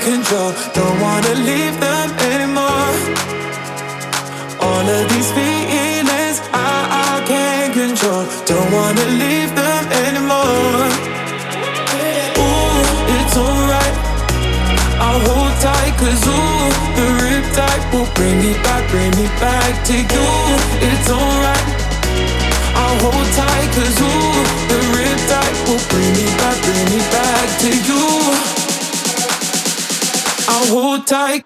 control. Don't wanna leave them anymore. All of these feelings I, I can't control. Don't wanna leave them anymore. Ooh, it's alright. I'll hold tight, cause ooh, the riptide will bring me back, bring me back to you. It's alright. I'll hold tight, cause ooh, the riptide will bring me back, bring me back to you hold tight.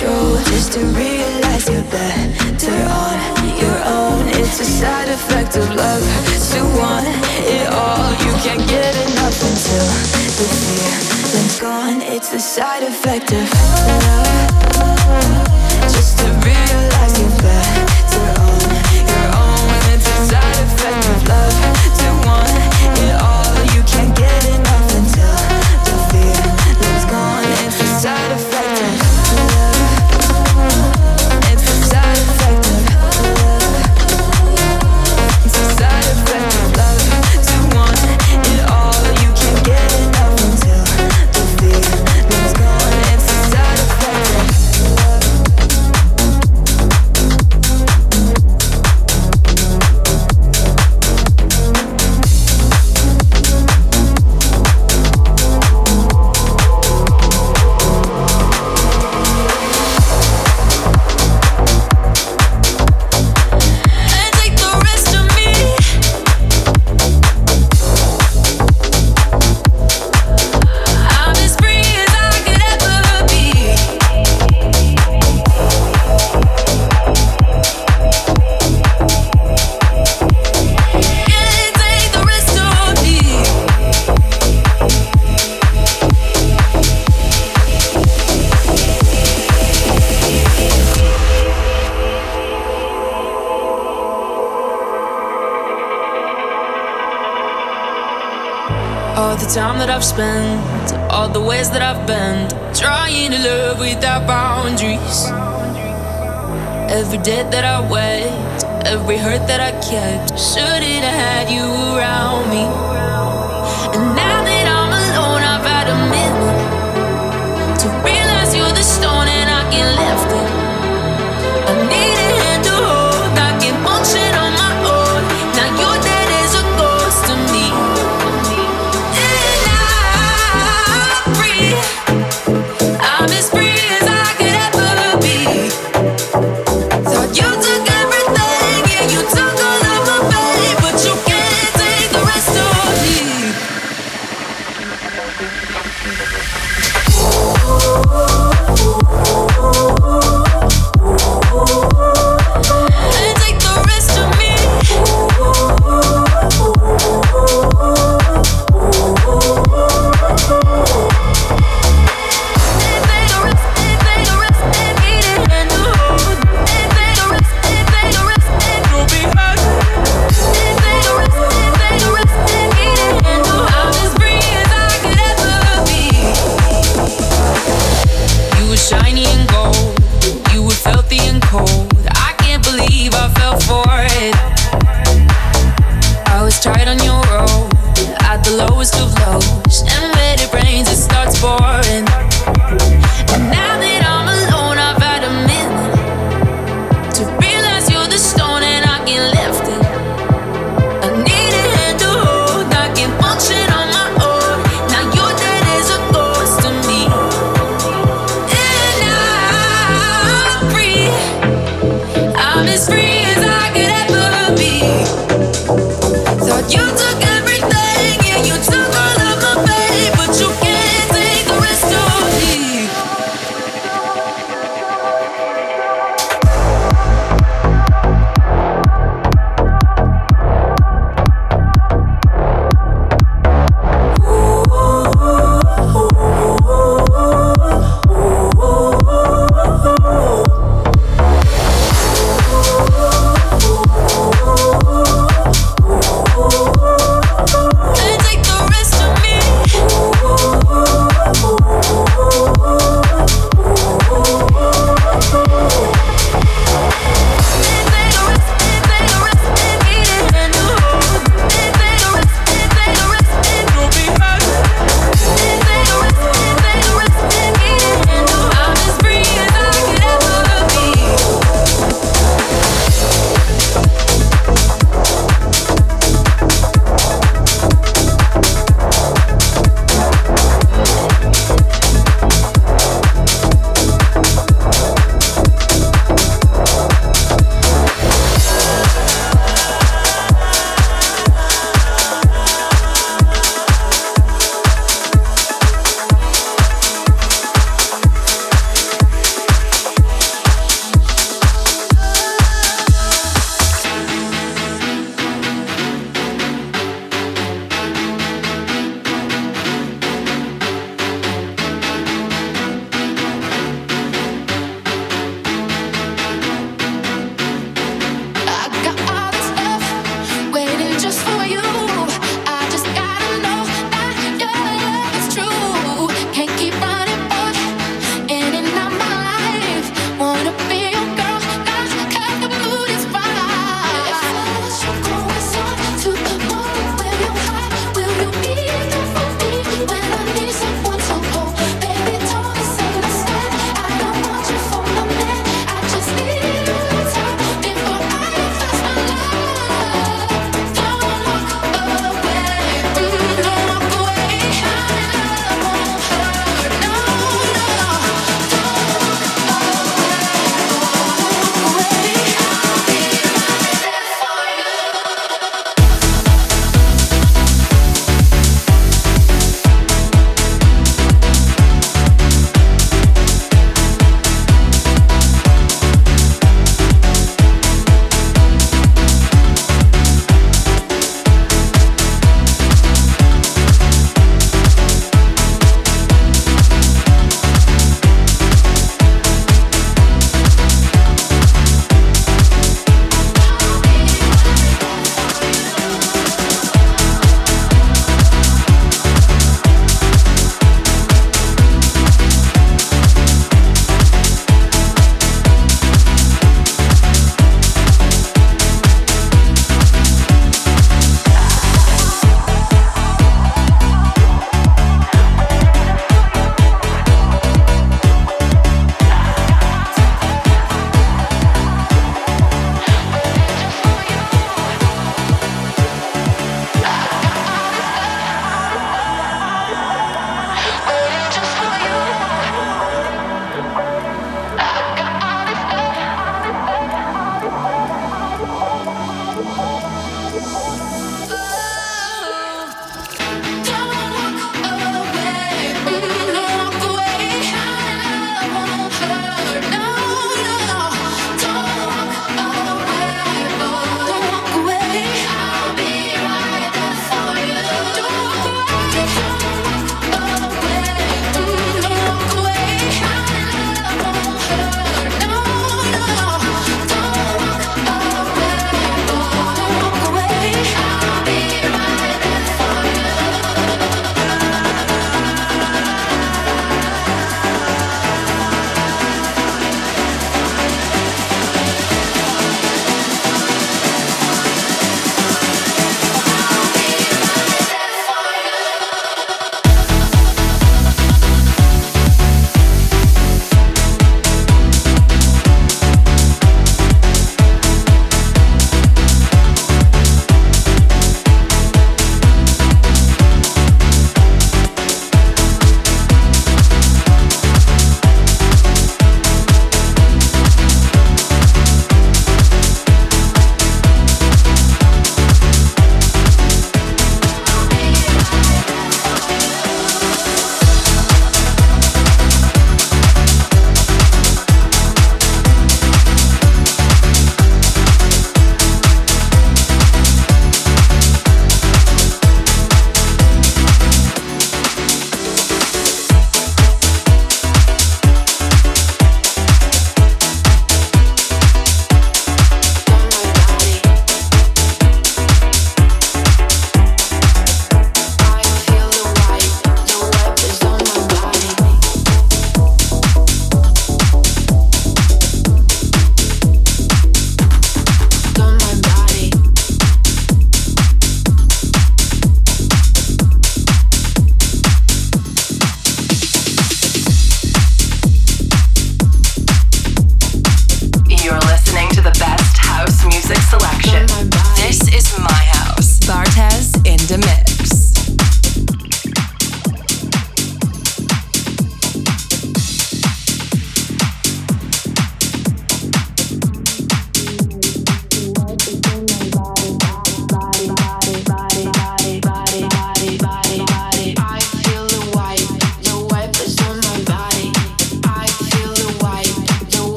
control just to realize you're better on your own. It's a side effect of love to want it all. You can't get enough until the feeling's gone. It's the side effect of love. that I've spent, all the ways that I've been, trying to love without boundaries. Every day that I wait, every hurt that I kept, shouldn't have had you around me.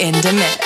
In the mix.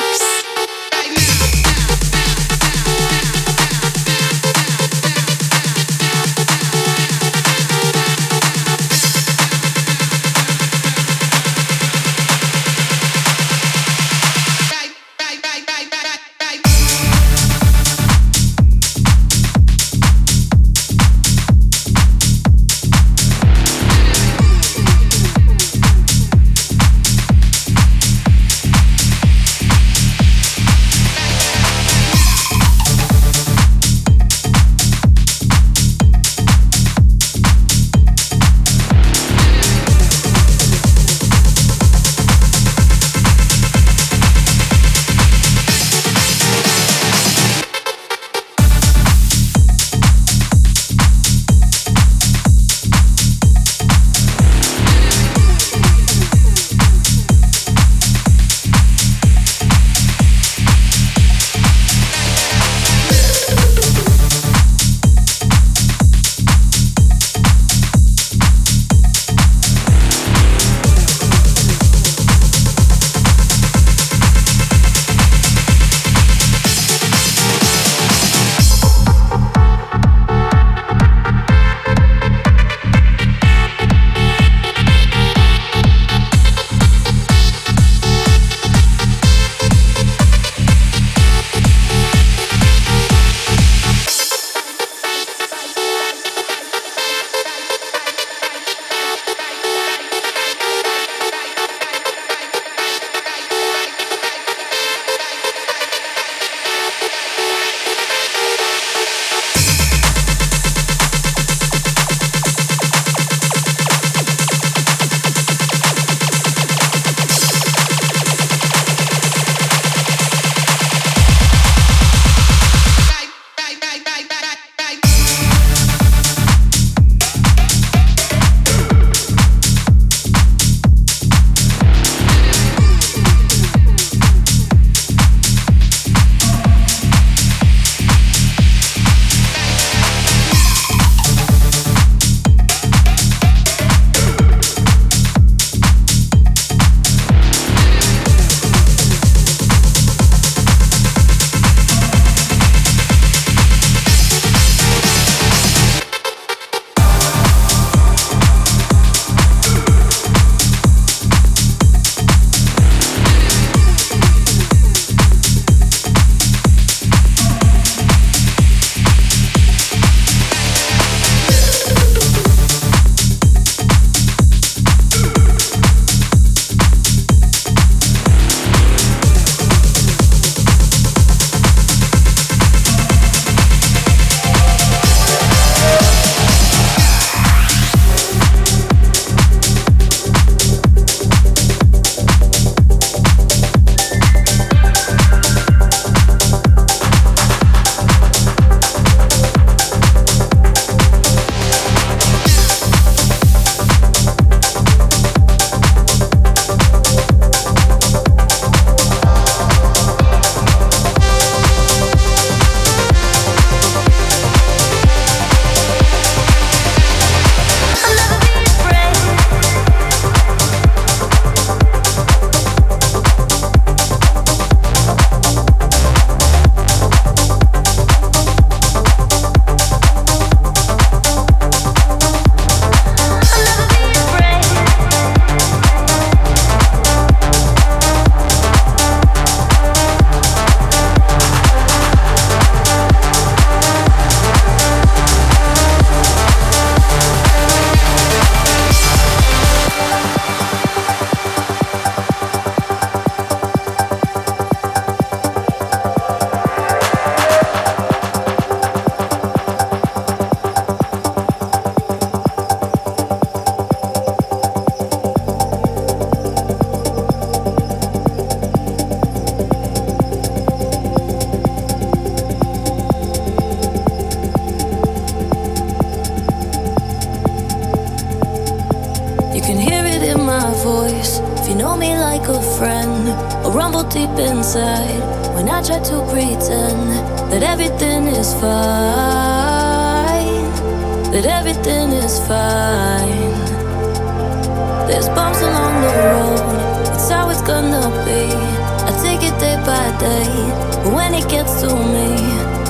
say when it gets to me.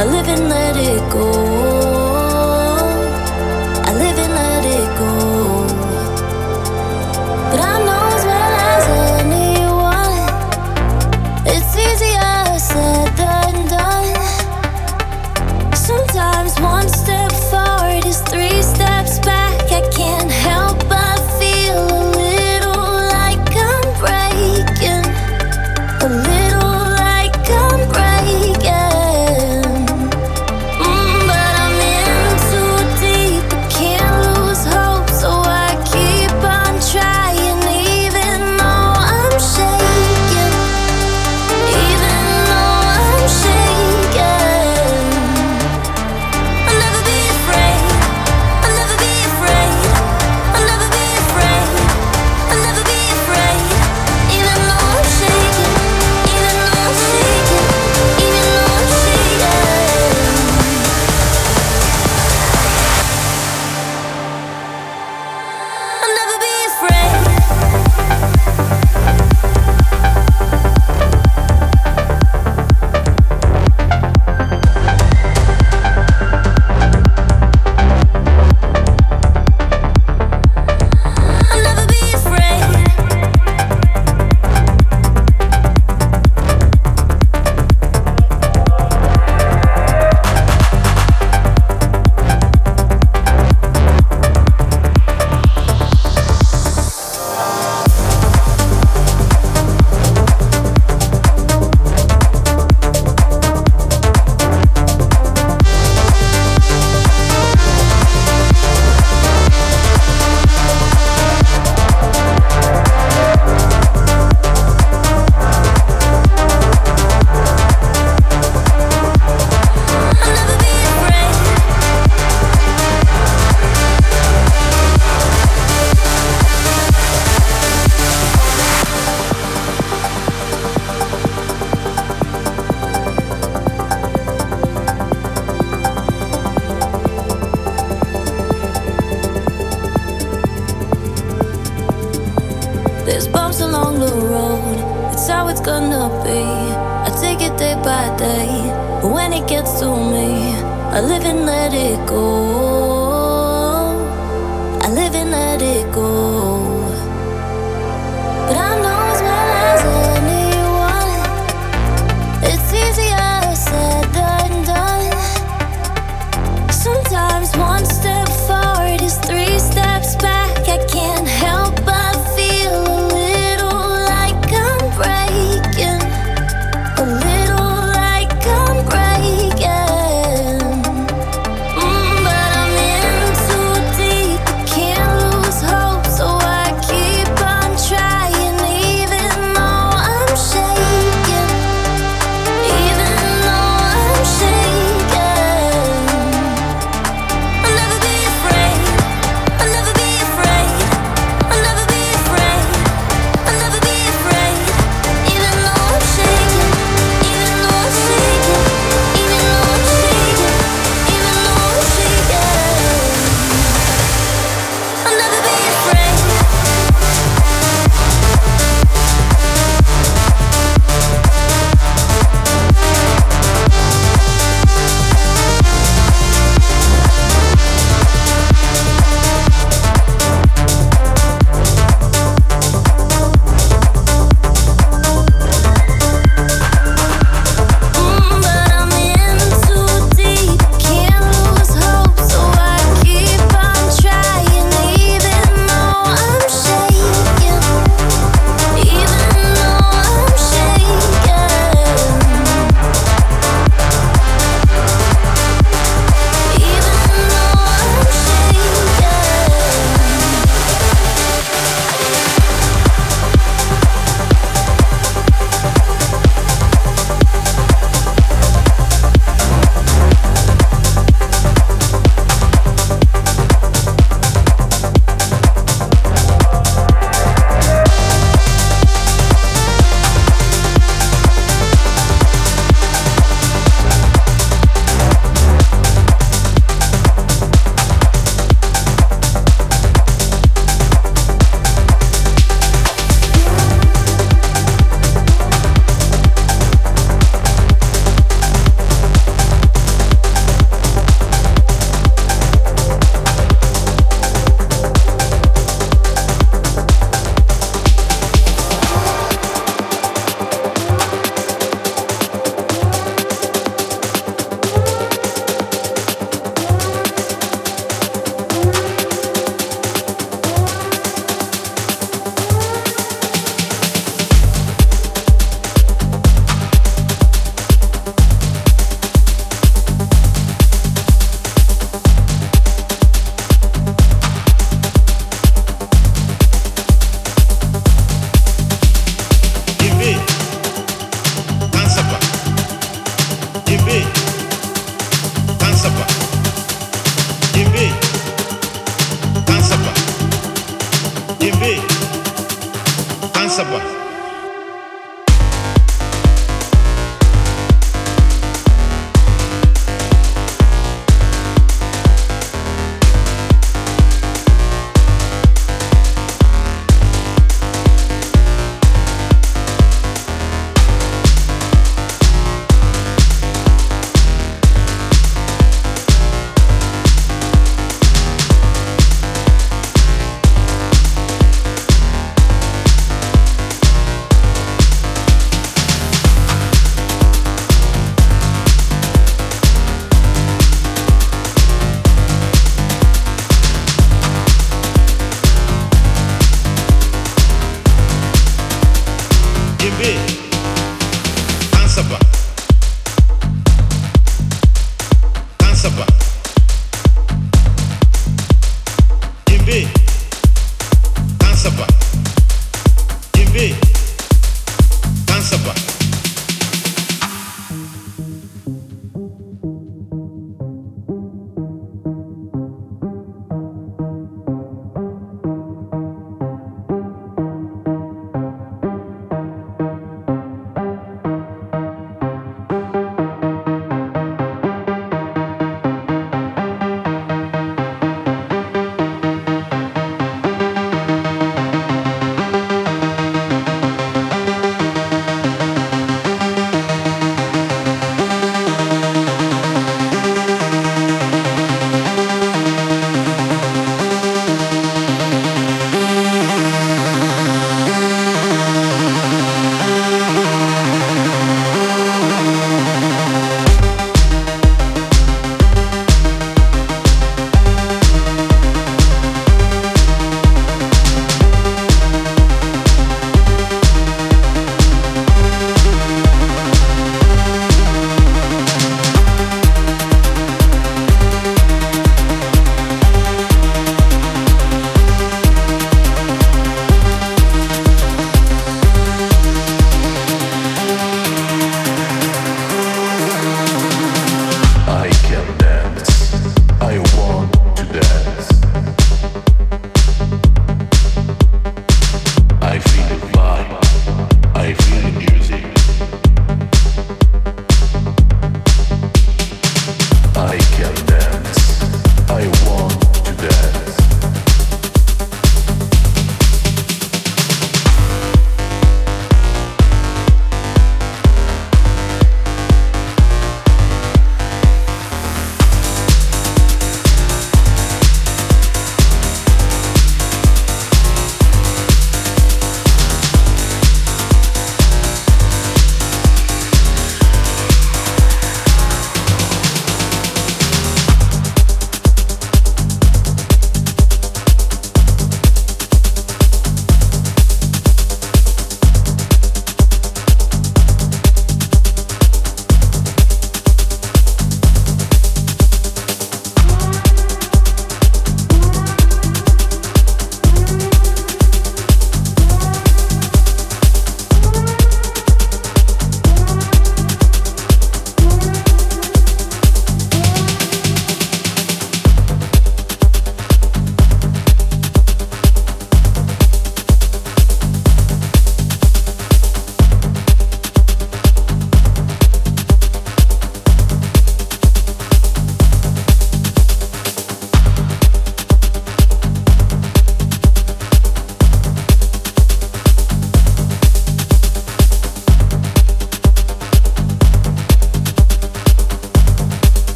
I live and let it go.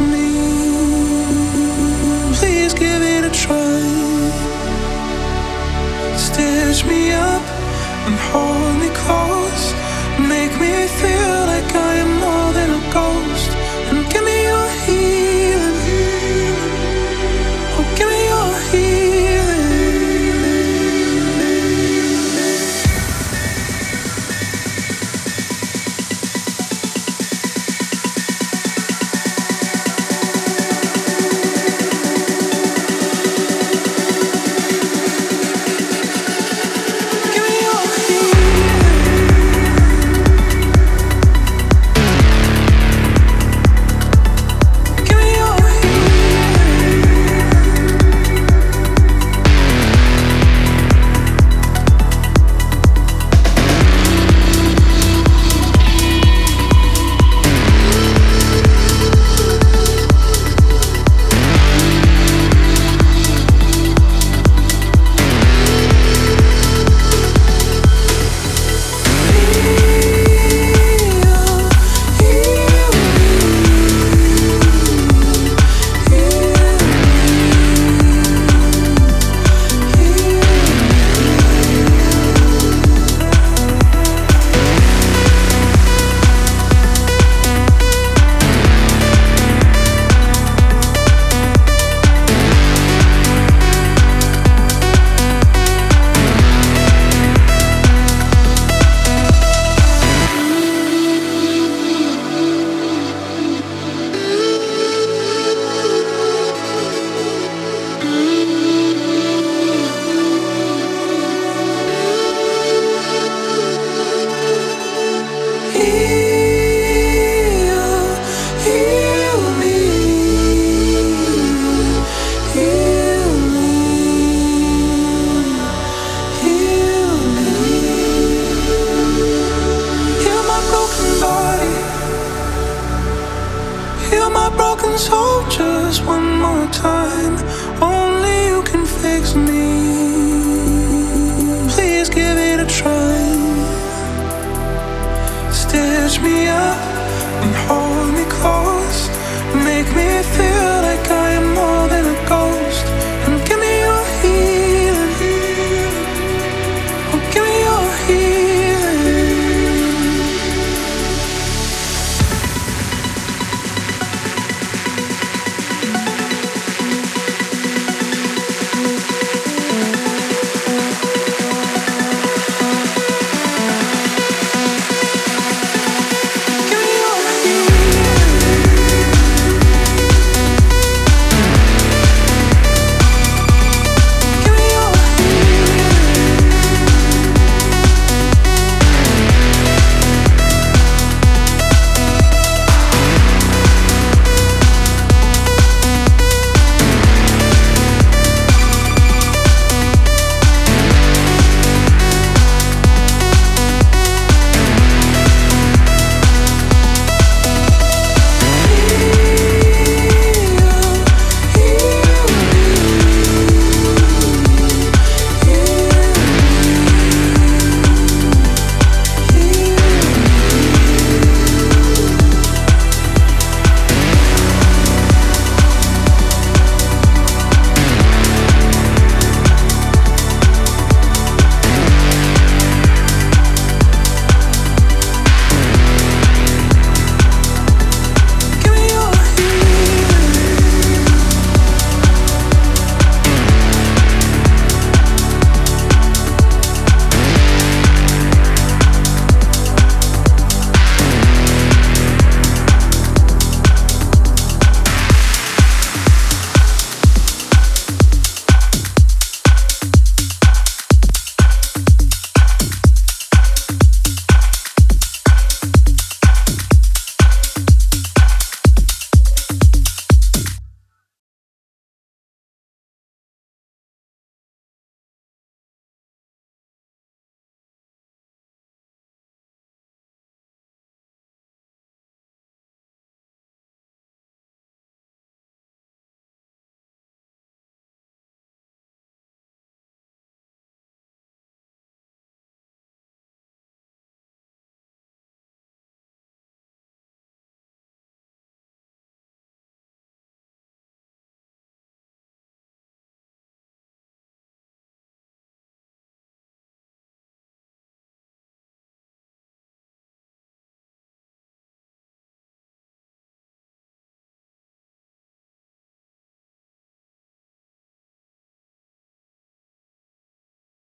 Me. Please give it a try. Stitch me up me and hold me close.